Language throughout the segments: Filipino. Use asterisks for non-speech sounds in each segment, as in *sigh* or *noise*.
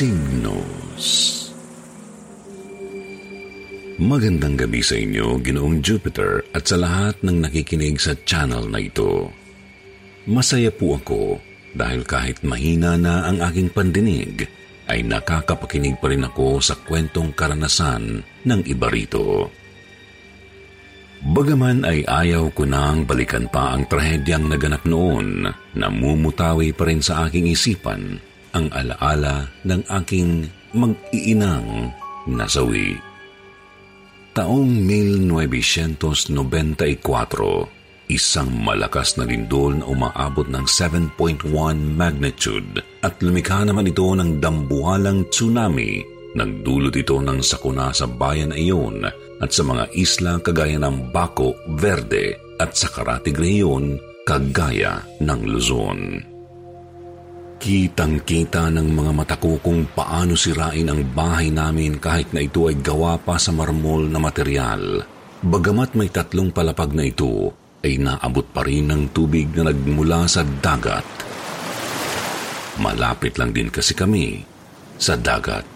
Signos Magandang gabi sa inyo, Ginoong Jupiter at sa lahat ng nakikinig sa channel na ito. Masaya po ako dahil kahit mahina na ang aking pandinig, ay nakakapakinig pa rin ako sa kwentong karanasan ng iba rito. Bagaman ay ayaw ko nang balikan pa ang trahedyang naganap noon, namumutawi pa rin sa aking isipan ang alaala ng aking mag-iinang nasawi. Taong 1994, isang malakas na lindol na umaabot ng 7.1 magnitude at lumikha naman ito ng dambuhalang tsunami. Nagdulot ito ng sakuna sa bayan na iyon at sa mga isla kagaya ng Baco, Verde at sa Karatig Rehiyon kagaya ng Luzon. Kitang-kita ng mga mata ko kung paano sirain ang bahay namin kahit na ito ay gawa pa sa marmol na material. Bagamat may tatlong palapag na ito, ay naabot pa rin ng tubig na nagmula sa dagat. Malapit lang din kasi kami sa dagat.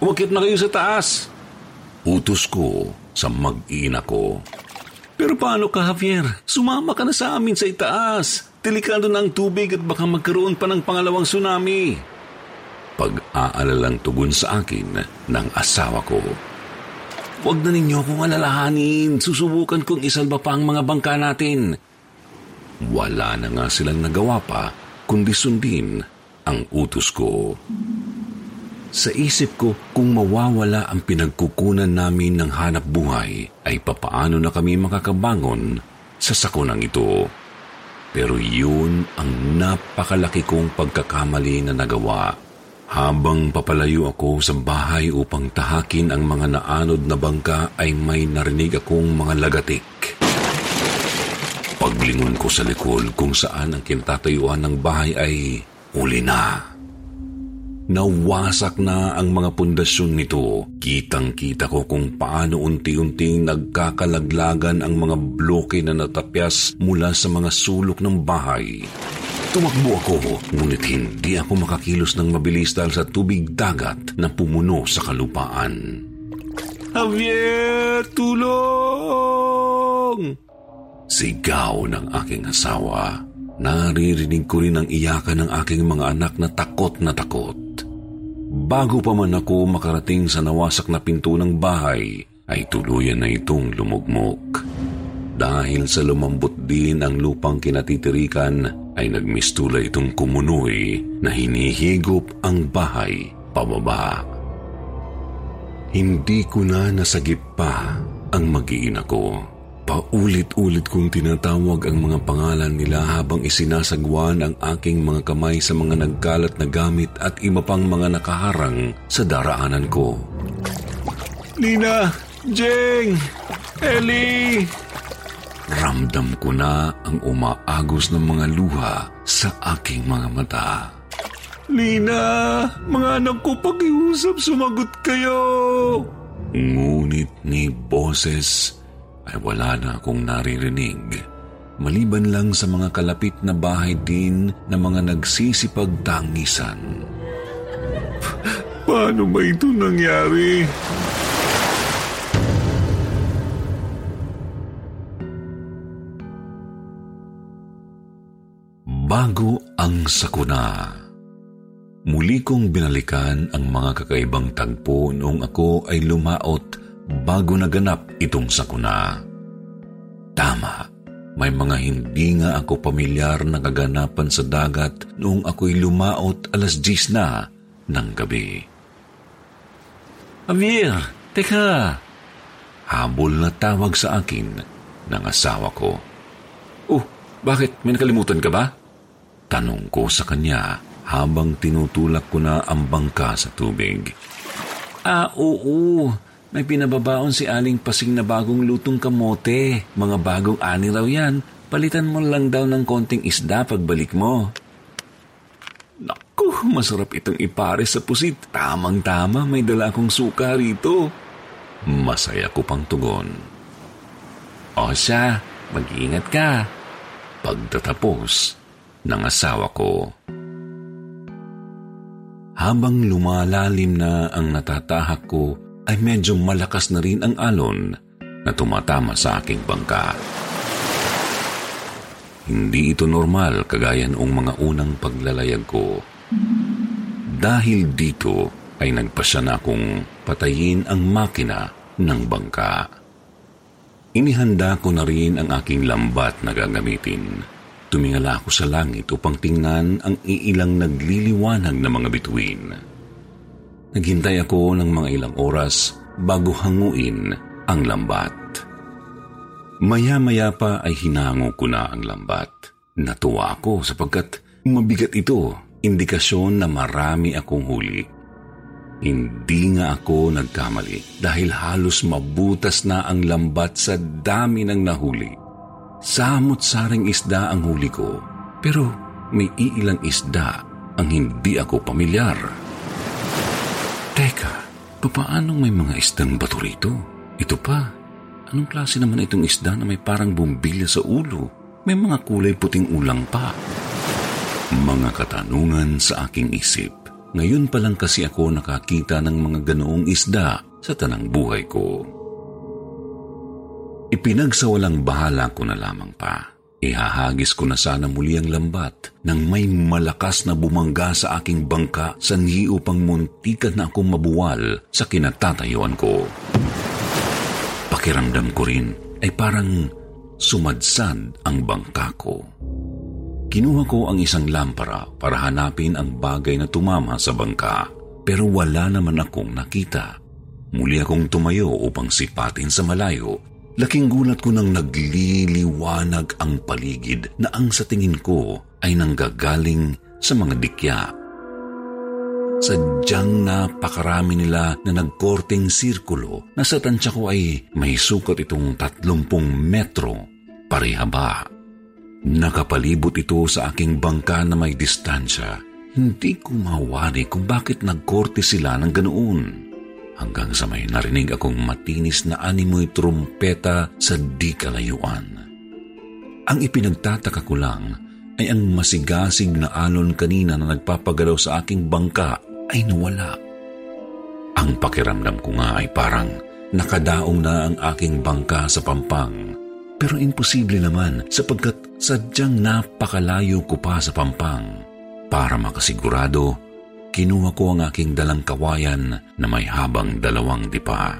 Umakit na kayo sa taas! Utos ko sa mag-iina ko. Pero paano ka, Javier? Sumama ka na sa amin sa itaas. Delikado na ang tubig at baka magkaroon pa ng pangalawang tsunami. Pag-aalalang tugon sa akin ng asawa ko. Huwag na ninyo akong alalahanin. Susubukan kong isalba pa ang mga bangka natin. Wala na nga silang nagawa pa kundi sundin ang utos ko. Sa isip ko, kung mawawala ang pinagkukunan namin ng hanap buhay, ay papaano na kami makakabangon sa sakunang ito. Pero yun ang napakalaki kong pagkakamali na nagawa. Habang papalayo ako sa bahay upang tahakin ang mga naanod na bangka ay may narinig akong mga lagatik. Paglingon ko sa likod kung saan ang kinatatayuan ng bahay ay uli na. Nawasak na ang mga pundasyon nito. Kitang-kita ko kung paano unti-unting nagkakalaglagan ang mga bloke na natapyas mula sa mga sulok ng bahay. Tumakbo ako, ngunit hindi ako makakilos ng mabilis dahil sa tubig dagat na pumuno sa kalupaan. Javier, tulong! Sigaw ng aking asawa. Naririnig ko rin ang iyakan ng aking mga anak na takot na takot. Bago pa man ako makarating sa nawasak na pinto ng bahay, ay tuluyan na itong lumugmok. Dahil sa lumambot din ang lupang kinatitirikan, ay nagmistula itong kumunoy na hinihigop ang bahay pababa. Hindi ko na nasagip pa ang mag-iina ko. Paulit-ulit kong tinatawag ang mga pangalan nila habang isinasagwan ang aking mga kamay sa mga nagkalat na gamit at iba pang mga nakaharang sa daraanan ko. Nina! Jeng! Ellie! Ramdam ko na ang umaagos ng mga luha sa aking mga mata. Lina! Mga anak ko pakiusap, sumagot kayo! Ngunit ni boses ay wala na akong naririnig. Maliban lang sa mga kalapit na bahay din na mga nagsisipag tangisan. *laughs* Paano ba ito nangyari? Bago ang sakuna. Muli kong binalikan ang mga kakaibang tagpo noong ako ay lumaot bago naganap itong sakuna. Tama, may mga hindi nga ako pamilyar na kaganapan sa dagat noong ako'y lumaot alas 10 na ng gabi. Javier, teka! Habol na tawag sa akin ng asawa ko. Oh, bakit? May nakalimutan ka ba? Tanong ko sa kanya habang tinutulak ko na ang bangka sa tubig. Ah, oo. May pinababaon si Aling Pasing na bagong lutong kamote. Mga bagong ani raw yan. Palitan mo lang daw ng konting isda pagbalik mo. Naku, masarap itong ipare sa pusit. Tamang-tama, may dala akong suka rito. Masaya ko pang tugon. O siya, mag-iingat ka. Pagtatapos ng asawa ko. Habang lumalalim na ang natatahak ko, ay medyo malakas na rin ang alon na tumatama sa aking bangka. Hindi ito normal kagaya noong mga unang paglalayag ko. Dahil dito ay nagpasya na akong patayin ang makina ng bangka. Inihanda ko na rin ang aking lambat na gagamitin. Tumingala ako sa langit upang tingnan ang iilang nagliliwanag na mga bituin. Naghintay ako ng mga ilang oras bago hanguin ang lambat. Maya-maya pa ay hinango ko na ang lambat. Natuwa ako sapagkat mabigat ito, indikasyon na marami akong huli. Hindi nga ako nagkamali dahil halos mabutas na ang lambat sa dami ng nahuli. Samot-saring isda ang huli ko, pero may iilang isda ang hindi ako pamilyar. Teka, paano may mga isdang bato rito? Ito pa, anong klase naman itong isda na may parang bumbilya sa ulo? May mga kulay puting ulang pa. Mga katanungan sa aking isip. Ngayon pa lang kasi ako nakakita ng mga ganoong isda sa tanang buhay ko. Ipinagsawalang bahala ko na lamang pa. Ihahagis ko na sana muli ang lambat nang may malakas na bumangga sa aking bangka sa upang muntikan na akong mabuwal sa kinatatayuan ko. Pakiramdam ko rin ay parang sumadsad ang bangka ko. Kinuha ko ang isang lampara para hanapin ang bagay na tumama sa bangka pero wala naman akong nakita. Muli akong tumayo upang sipatin sa malayo Laking gulat ko nang nagliliwanag ang paligid na ang sa tingin ko ay nanggagaling sa mga dikya. Sadyang napakarami nila na nagkorting sirkulo na sa tansya ko ay may sukat itong tatlumpung metro parehaba. Nakapalibot ito sa aking bangka na may distansya. Hindi ko mawari kung bakit nagkorte sila ng ganoon hanggang sa may narinig akong matinis na animoy trumpeta sa di kalayuan. Ang ipinagtataka ko lang ay ang masigasig na alon kanina na nagpapagalaw sa aking bangka ay nawala. Ang pakiramdam ko nga ay parang nakadaong na ang aking bangka sa pampang. Pero imposible naman sapagkat sadyang napakalayo ko pa sa pampang. Para makasigurado kinuha ko ang aking dalang kawayan na may habang dalawang dipa.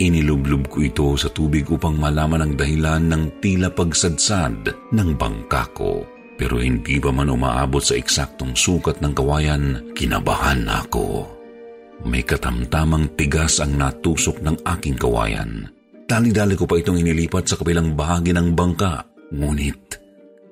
Inilublob ko ito sa tubig upang malaman ang dahilan ng tila pagsadsad ng bangka ko. Pero hindi pa man umaabot sa eksaktong sukat ng kawayan, kinabahan ako. May katamtamang tigas ang natusok ng aking kawayan. Dali-dali ko pa itong inilipat sa kabilang bahagi ng bangka, ngunit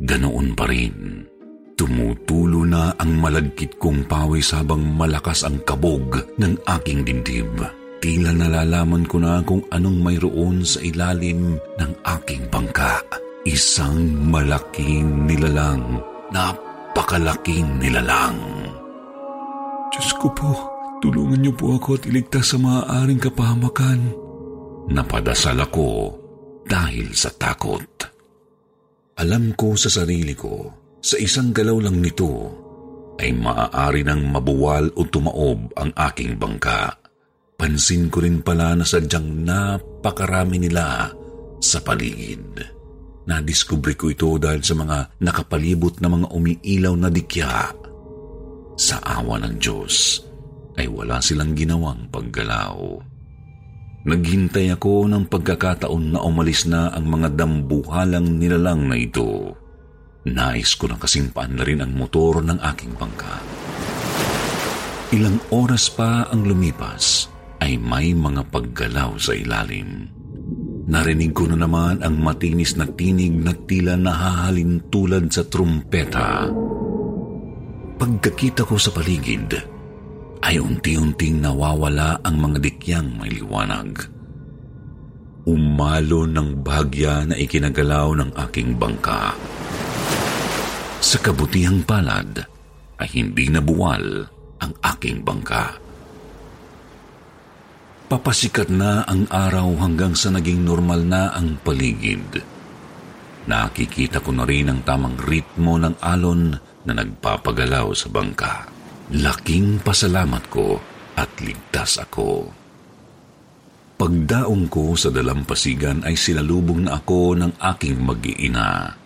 ganoon pa rin. Tumutulo na ang malagkit kong pawis habang malakas ang kabog ng aking dibdib. Tila nalalaman ko na kung anong mayroon sa ilalim ng aking bangka. Isang malaking nilalang. Napakalaking nilalang. Diyos ko po, tulungan niyo po ako at iligtas sa maaaring kapahamakan. Napadasal ako dahil sa takot. Alam ko sa sarili ko sa isang galaw lang nito, ay maaari ng mabuwal o tumaob ang aking bangka. Pansin ko rin pala na sadyang napakarami nila sa paligid. Nadiskubre ko ito dahil sa mga nakapalibot na mga umiilaw na dikya. Sa awa ng Diyos ay wala silang ginawang paggalaw. Naghintay ako ng pagkakataon na umalis na ang mga dambuhalang nilalang na ito. Nais ko na kasing rin ang motor ng aking bangka. Ilang oras pa ang lumipas ay may mga paggalaw sa ilalim. Narinig ko na naman ang matinis na tinig na tila nahahalin tulad sa trumpeta. Pagkakita ko sa paligid, ay unti-unting nawawala ang mga dikyang may liwanag. Umalo ng bagya na ikinagalaw ng aking bangka. Sa kabutihang palad ay hindi nabuwal ang aking bangka. Papasikat na ang araw hanggang sa naging normal na ang paligid. Nakikita ko na rin ang tamang ritmo ng alon na nagpapagalaw sa bangka. Laking pasalamat ko at ligtas ako. Pagdaong ko sa dalampasigan ay sinalubong na ako ng aking mag-iina.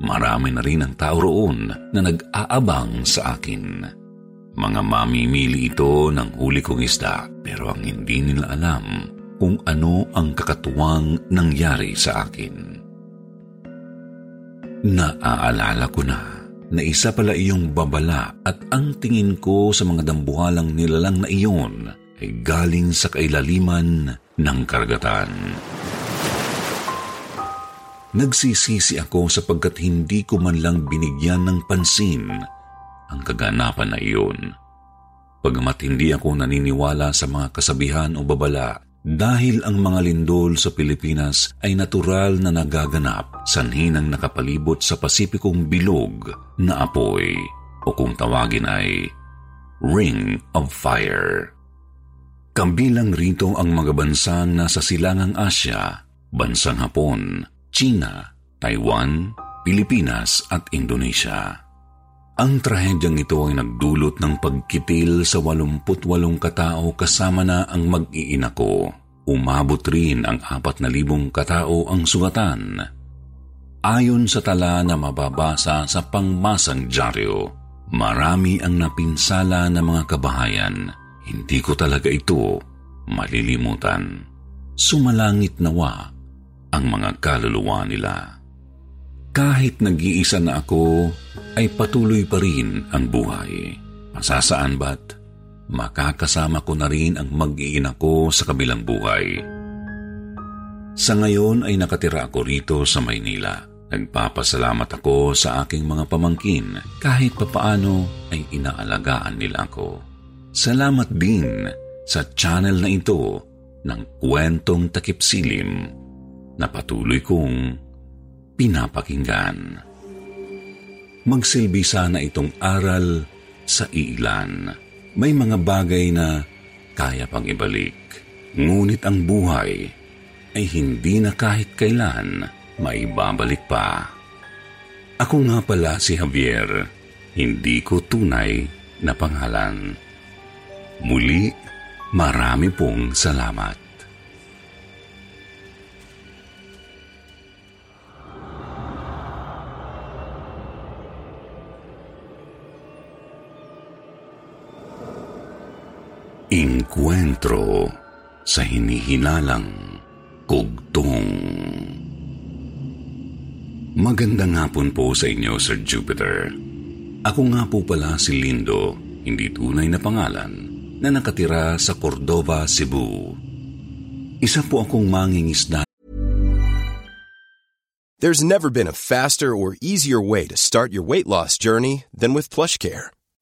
Marami na rin ang tao roon na nag-aabang sa akin. Mga mamimili ito ng huli kong isda pero ang hindi nila alam kung ano ang kakatuwang nangyari sa akin. Naaalala ko na na isa pala iyong babala at ang tingin ko sa mga dambuhalang nilalang na iyon ay galing sa kailaliman ng karagatan. Nagsisisi ako sapagkat hindi ko man lang binigyan ng pansin ang kaganapan na iyon. Pagamat hindi ako naniniwala sa mga kasabihan o babala dahil ang mga lindol sa Pilipinas ay natural na nagaganap sanhi ng nakapalibot sa Pasipikong bilog na apoy o kung tawagin ay Ring of Fire. Kabilang rito ang mga bansang nasa silangang Asya, bansang Hapon, China, Taiwan, Pilipinas at Indonesia. Ang trahedyang ito ay nagdulot ng pagkitil sa 88 katao kasama na ang mag-iina ko. Umabot rin ang 4,000 katao ang sugatan. Ayon sa tala na mababasa sa pangmasang dyaryo, marami ang napinsala ng mga kabahayan. Hindi ko talaga ito malilimutan. Sumalangit nawa ang mga kaluluwa nila. Kahit nag-iisa na ako, ay patuloy pa rin ang buhay. Masasaan ba't makakasama ko na rin ang mag-iina ko sa kabilang buhay. Sa ngayon ay nakatira ako rito sa Maynila. Nagpapasalamat ako sa aking mga pamangkin kahit papaano ay inaalagaan nila ako. Salamat din sa channel na ito ng kwentong takipsilim na patuloy kong pinapakinggan. Magsilbi sana itong aral sa ilan. May mga bagay na kaya pang ibalik. Ngunit ang buhay ay hindi na kahit kailan maibabalik pa. Ako nga pala si Javier, hindi ko tunay na pangalan. Muli, marami pong salamat. Inkwentro sa hinihinalang kugtong. Magandang hapon po sa inyo, Sir Jupiter. Ako nga po pala si Lindo, hindi tunay na pangalan, na nakatira sa Cordova, Cebu. Isa po akong mangingisda. There's never been a faster or easier way to start your weight loss journey than with PlushCare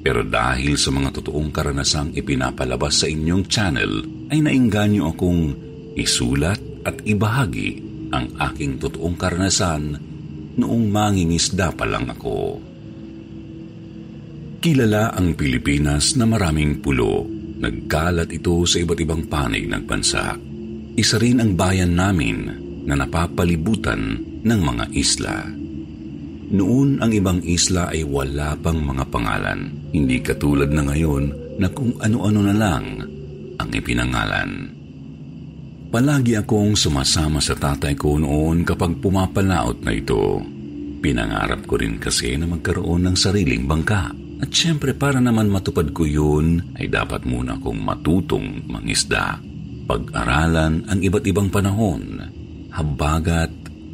Pero dahil sa mga totoong karanasang ipinapalabas sa inyong channel, ay nainganyo akong isulat at ibahagi ang aking totoong karanasan noong mangingisda pa lang ako. Kilala ang Pilipinas na maraming pulo. Nagkalat ito sa iba't ibang panig ng bansa. Isa rin ang bayan namin na napapalibutan ng mga isla. Noon ang ibang isla ay wala pang mga pangalan. Hindi katulad na ngayon na kung ano-ano na lang ang ipinangalan. Palagi akong sumasama sa tatay ko noon kapag pumapalaot na ito. Pinangarap ko rin kasi na magkaroon ng sariling bangka. At syempre para naman matupad ko yun ay dapat muna akong matutong mangisda. Pag-aralan ang iba't ibang panahon, habagat,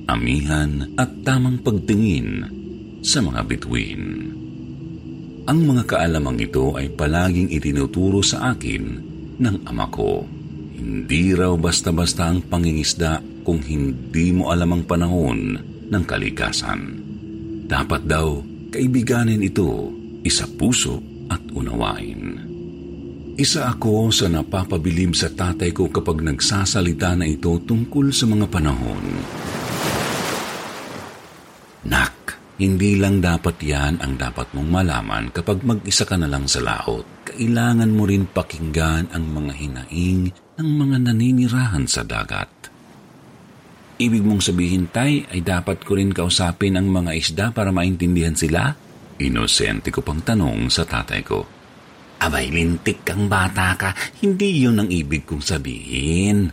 amihan at tamang pagtingin sa mga bituin. Ang mga kaalamang ito ay palaging itinuturo sa akin ng ama ko. Hindi raw basta-basta ang pangingisda kung hindi mo alam ang panahon ng kalikasan. Dapat daw kaibiganin ito, isa puso at unawain. Isa ako sa napapabilib sa tatay ko kapag nagsasalita na ito tungkol sa mga panahon. Nak, hindi lang dapat yan ang dapat mong malaman kapag mag-isa ka na lang sa laot. Kailangan mo rin pakinggan ang mga hinaing ng mga naninirahan sa dagat. Ibig mong sabihin, Tay, ay dapat ko rin kausapin ang mga isda para maintindihan sila? Inosente ko pang tanong sa tatay ko. Abay, lintik kang bata ka. Hindi yun ang ibig kong sabihin.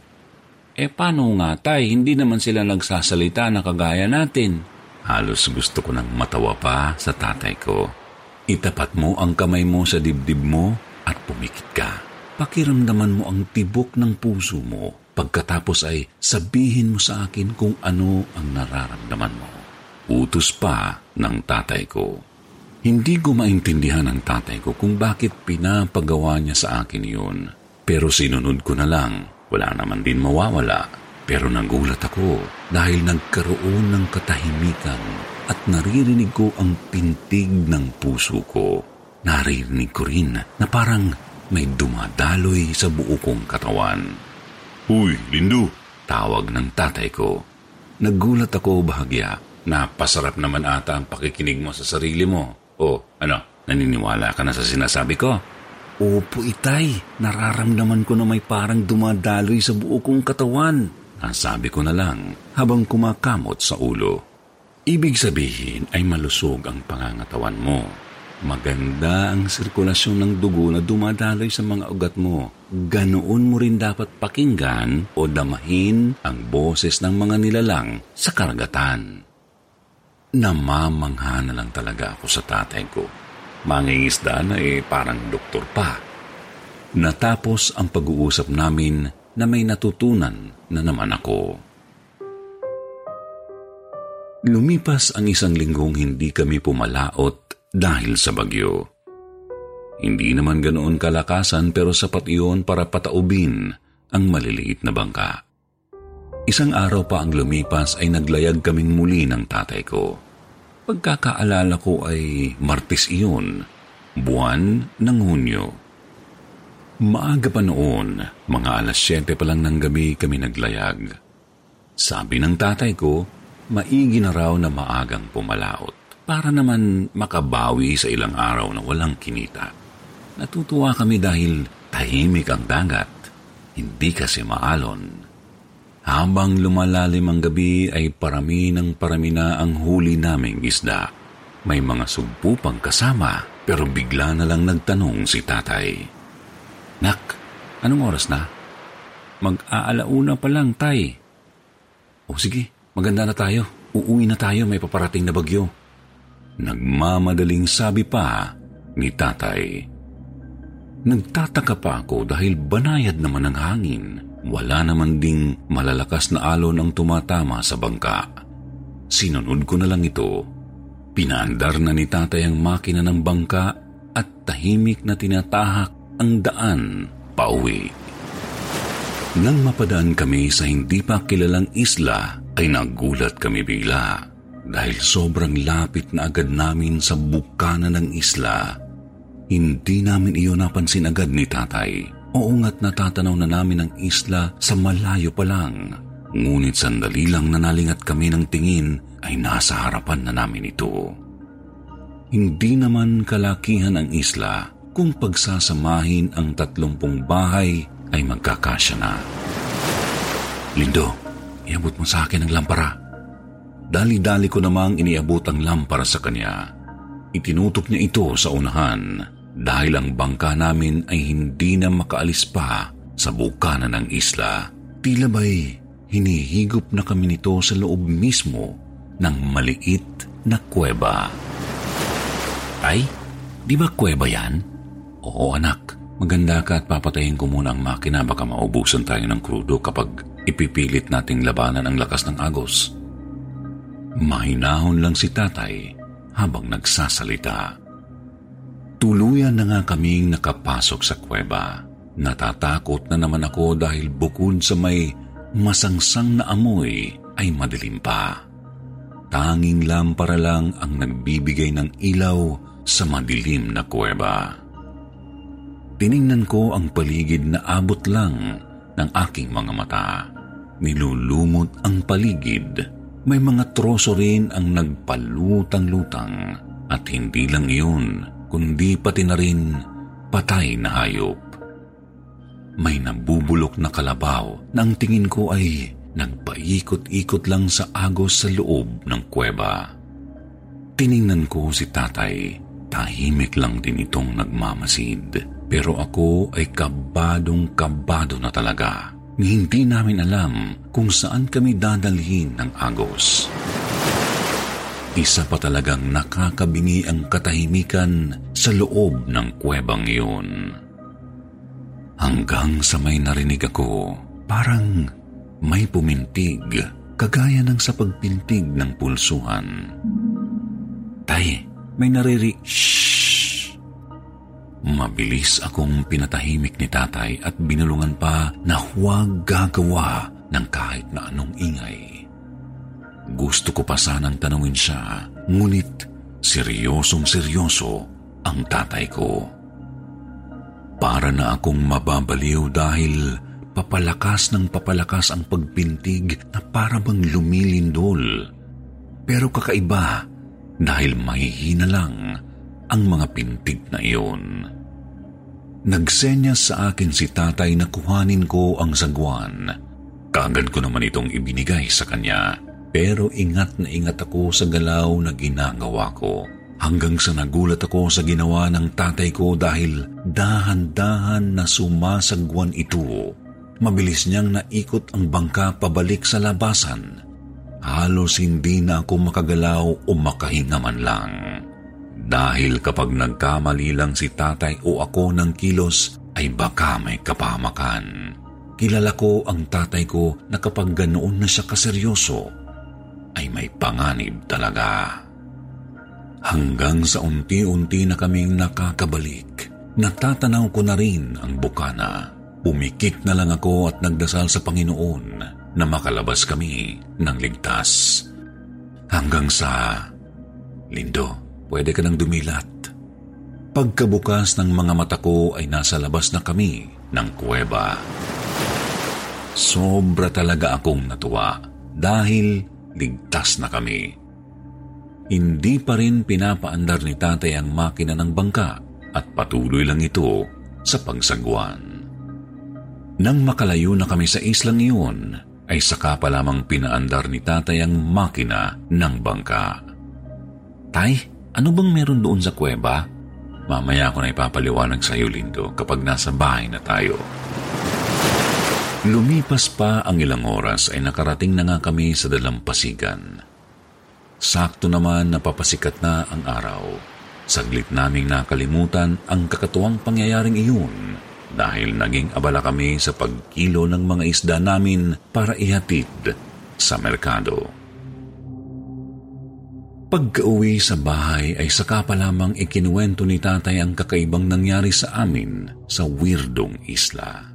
Eh, paano nga, Tay? Hindi naman sila nagsasalita na kagaya natin. Halos gusto ko nang matawa pa sa tatay ko. Itapat mo ang kamay mo sa dibdib mo at pumikit ka. Pakiramdaman mo ang tibok ng puso mo. Pagkatapos ay sabihin mo sa akin kung ano ang nararamdaman mo. Utos pa ng tatay ko. Hindi ko maintindihan ng tatay ko kung bakit pinapagawa niya sa akin yun. Pero sinunod ko na lang. Wala naman din mawawala. Pero nagulat ako dahil nagkaroon ng katahimikan at naririnig ko ang pintig ng puso ko. Naririnig ko rin na parang may dumadaloy sa buo kong katawan. Huy, Lindu! Tawag ng tatay ko. Nagulat ako bahagya. Napasarap naman ata ang pakikinig mo sa sarili mo. O, ano, naniniwala ka na sa sinasabi ko? Opo, itay. Nararamdaman ko na may parang dumadaloy sa buo kong katawan. Nasabi ko na lang habang kumakamot sa ulo. Ibig sabihin ay malusog ang pangangatawan mo. Maganda ang sirkulasyon ng dugo na dumadaloy sa mga ugat mo. Ganoon mo rin dapat pakinggan o damahin ang boses ng mga nilalang sa karagatan. Namamangha na lang talaga ako sa tatay ko. Mangingisda na eh parang doktor pa. Natapos ang pag-uusap namin na may natutunan na naman ako. Lumipas ang isang linggong hindi kami pumalaot dahil sa bagyo. Hindi naman ganoon kalakasan pero sapat iyon para pataubin ang maliliit na bangka. Isang araw pa ang lumipas ay naglayag kaming muli ng tatay ko. Pagkakaalala ko ay Martes iyon, buwan ng Hunyo. Maaga pa noon, mga alas 7 pa lang ng gabi kami naglayag. Sabi ng tatay ko, maigi na raw na maagang pumalaot para naman makabawi sa ilang araw na walang kinita. Natutuwa kami dahil tahimik ang dagat, hindi kasi maalon. Habang lumalalim ang gabi ay parami ng parami na ang huli naming isda. May mga sugpo pang kasama pero bigla na lang nagtanong si tatay. Nak, anong oras na? Mag-aalauna pa lang, tay. O sige, maganda na tayo. Uuwi na tayo, may paparating na bagyo. Nagmamadaling sabi pa ni tatay. Nagtataka pa ako dahil banayad naman ang hangin. Wala naman ding malalakas na alon ang tumatama sa bangka. Sinunod ko na lang ito. Pinaandar na ni tatay ang makina ng bangka at tahimik na tinatahak ang daan pauwi. Nang mapadaan kami sa hindi pa kilalang isla, ay nagulat kami bigla dahil sobrang lapit na agad namin sa bukana ng isla hindi namin iyon napansin agad ni tatay. Oo nga't natatanaw na namin ang isla sa malayo pa lang. Ngunit sandali lang nanalingat kami ng tingin ay nasa harapan na namin ito. Hindi naman kalakihan ang isla kung pagsasamahin ang tatlumpong bahay ay magkakasya na. Lindo, iabot mo sa akin ang lampara. Dali-dali ko namang iniabot ang lampara sa kanya. Itinutok niya ito sa unahan dahil ang bangka namin ay hindi na makaalis pa sa bukana ng isla. Tila ba'y hinihigop na kami nito sa loob mismo ng maliit na kuweba. Ay, di ba kuweba yan? Oo anak, maganda ka at papatayin ko muna ang makina baka maubusan tayo ng krudo kapag ipipilit nating labanan ang lakas ng agos. Mahinahon lang si tatay habang nagsasalita. Tuluyan na nga kaming nakapasok sa kuweba. Natatakot na naman ako dahil bukod sa may masangsang na amoy ay madilim pa. Tanging lampara lang ang nagbibigay ng ilaw sa madilim na kuweba. Tiningnan ko ang paligid na abot lang ng aking mga mata. Nilulumot ang paligid. May mga troso rin ang nagpalutang-lutang at hindi lang iyon kundi pati na rin patay na hayop. May nabubulok na kalabaw na ang tingin ko ay nagpaikot-ikot lang sa agos sa loob ng kuweba. Tiningnan ko si tatay, tahimik lang din itong nagmamasid. Pero ako ay kabadong kabado na talaga. Hindi namin alam kung saan kami dadalhin ng agos. Isa pa talagang nakakabingi ang katahimikan sa loob ng kuwebang iyon. Hanggang sa may narinig ako, parang may pumintig, kagaya ng sa pagpintig ng pulsuhan. Tay, may nariri... Shhh! Mabilis akong pinatahimik ni tatay at binulungan pa na huwag gagawa ng kahit na anong ingay. Gusto ko pa sanang tanungin siya, ngunit seryosong seryoso ang tatay ko. Para na akong mababaliw dahil papalakas ng papalakas ang pagpintig na para bang lumilindol. Pero kakaiba dahil mahihina lang ang mga pintig na iyon. Nagsenyas sa akin si tatay na kuhanin ko ang sagwan. Kagad ko naman itong ibinigay sa kanya. Pero ingat na ingat ako sa galaw na ginagawa ko. Hanggang sa nagulat ako sa ginawa ng tatay ko dahil dahan-dahan na sumasagwan ito. Mabilis niyang naikot ang bangka pabalik sa labasan. Halos hindi na ako makagalaw o makahinga man lang. Dahil kapag nagkamali lang si tatay o ako ng kilos, ay baka may kapamakan. Kilala ko ang tatay ko na kapag ganoon na siya kaseryoso, ay may panganib talaga. Hanggang sa unti-unti na kaming nakakabalik, natatanaw ko na rin ang bukana. Umikit na lang ako at nagdasal sa Panginoon na makalabas kami ng ligtas. Hanggang sa, Lindo, pwede ka nang dumilat. Pagkabukas ng mga mata ko ay nasa labas na kami ng kuweba. Sobra talaga akong natuwa dahil ligtas na kami. Hindi pa rin pinapaandar ni tatay ang makina ng bangka at patuloy lang ito sa pagsagwan. Nang makalayo na kami sa islang iyon, ay saka pa lamang pinaandar ni tatay ang makina ng bangka. Tay, ano bang meron doon sa kuweba? Mamaya ko na ipapaliwanag sa iyo, Lindo, kapag nasa bahay na tayo. Lumipas pa ang ilang oras ay nakarating na nga kami sa dalampasigan. Sakto naman napapasikat na ang araw. Saglit naming nakalimutan ang kakatuwang pangyayaring iyon dahil naging abala kami sa pagkilo ng mga isda namin para ihatid sa merkado. Pagka-uwi sa bahay ay saka pa lamang ikinuwento ni tatay ang kakaibang nangyari sa amin sa weirdong isla.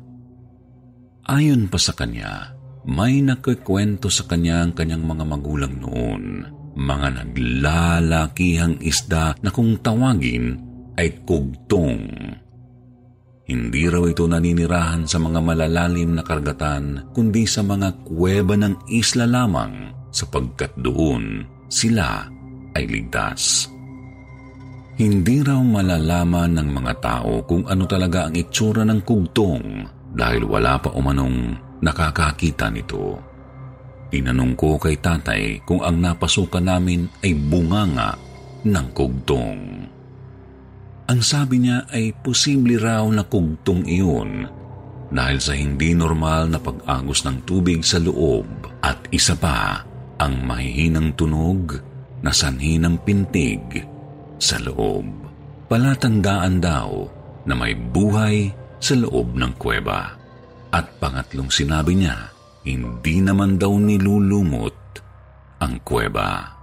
Ayon pa sa kanya, may nakikwento sa kanya ang kanyang mga magulang noon. Mga naglalakihang isda na kung tawagin ay kugtong. Hindi raw ito naninirahan sa mga malalalim na karagatan, kundi sa mga kuweba ng isla lamang sapagkat doon sila ay ligtas. Hindi raw malalaman ng mga tao kung ano talaga ang itsura ng kugtong dahil wala pa umanong nakakakita nito. Tinanong ko kay tatay kung ang napasukan namin ay bunganga ng kugtong. Ang sabi niya ay posible raw na kugtong iyon dahil sa hindi normal na pag-agos ng tubig sa loob at isa pa ang mahihinang tunog na sanhi ng pintig sa loob. Palatandaan daw na may buhay sa loob ng kuweba. At pangatlong sinabi niya, hindi naman daw nilulumot ang kuweba.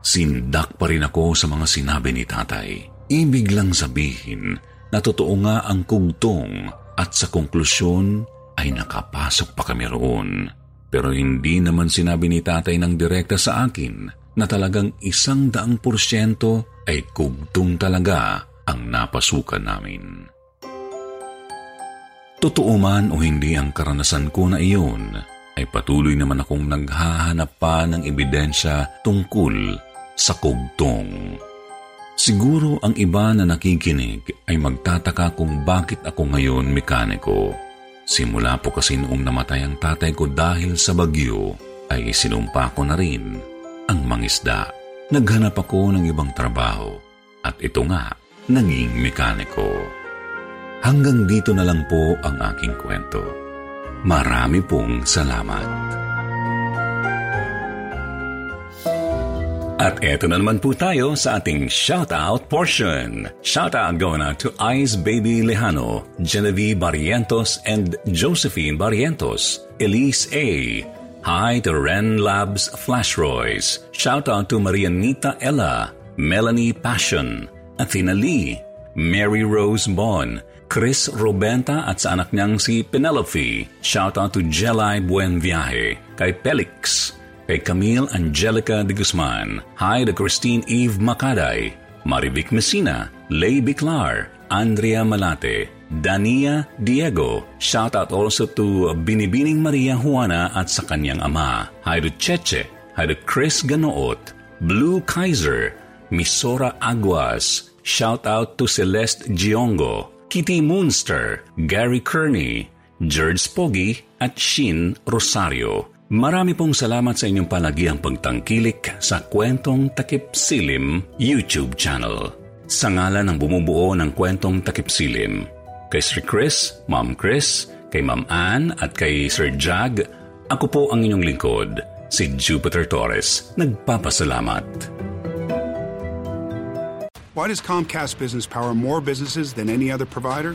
Sindak pa rin ako sa mga sinabi ni tatay. Ibig lang sabihin na totoo nga ang kugtong at sa konklusyon ay nakapasok pa kami roon. Pero hindi naman sinabi ni tatay ng direkta sa akin na talagang isang daang porsyento ay kugtong talaga ang napasukan namin. Totoo man o hindi ang karanasan ko na iyon, ay patuloy naman akong naghahanap pa ng ebidensya tungkol sa kugtong. Siguro ang iba na nakikinig ay magtataka kung bakit ako ngayon mekaniko. Simula po kasi noong namatay ang tatay ko dahil sa bagyo, ay isinumpa ko na rin ang mangisda. Naghanap ako ng ibang trabaho at ito nga, naging mekaniko. Hanggang dito na lang po ang aking kwento. Marami pong salamat. At eto na naman po tayo sa ating shoutout portion. Shoutout going out to Ice Baby Lejano, Genevieve Barrientos and Josephine Barrientos, Elise A. Hi to Ren Labs Flash Royce. Shoutout to Marianita Ella, Melanie Passion, Athena Lee, Mary Rose Bon, Chris Robenta at sa anak niyang si Penelope. Shoutout to Jelay Buenviaje, kay Pelix, kay Camille Angelica de Guzman. Hi to Christine Eve Makaday, Marivic Messina, Lay Biclar, Andrea Malate, Dania Diego. Shoutout also to Binibining Maria Juana at sa kanyang ama. Hi to Cheche. Hi to Chris Ganoot, Blue Kaiser, Misora Aguas. Shoutout to Celeste Giongo, Kitty Moonster, Gary Kearney, George Pogi at Shin Rosario. Marami pong salamat sa inyong palagiang pagtangkilik sa Kwentong Takip Silim YouTube channel. Sa ngalan ng bumubuo ng Kwentong Takip Silim, kay Sir Chris, Ma'am Chris, kay Ma'am Ann at kay Sir Jag, ako po ang inyong lingkod, si Jupiter Torres. Nagpapasalamat. Why does Comcast Business power more businesses than any other provider?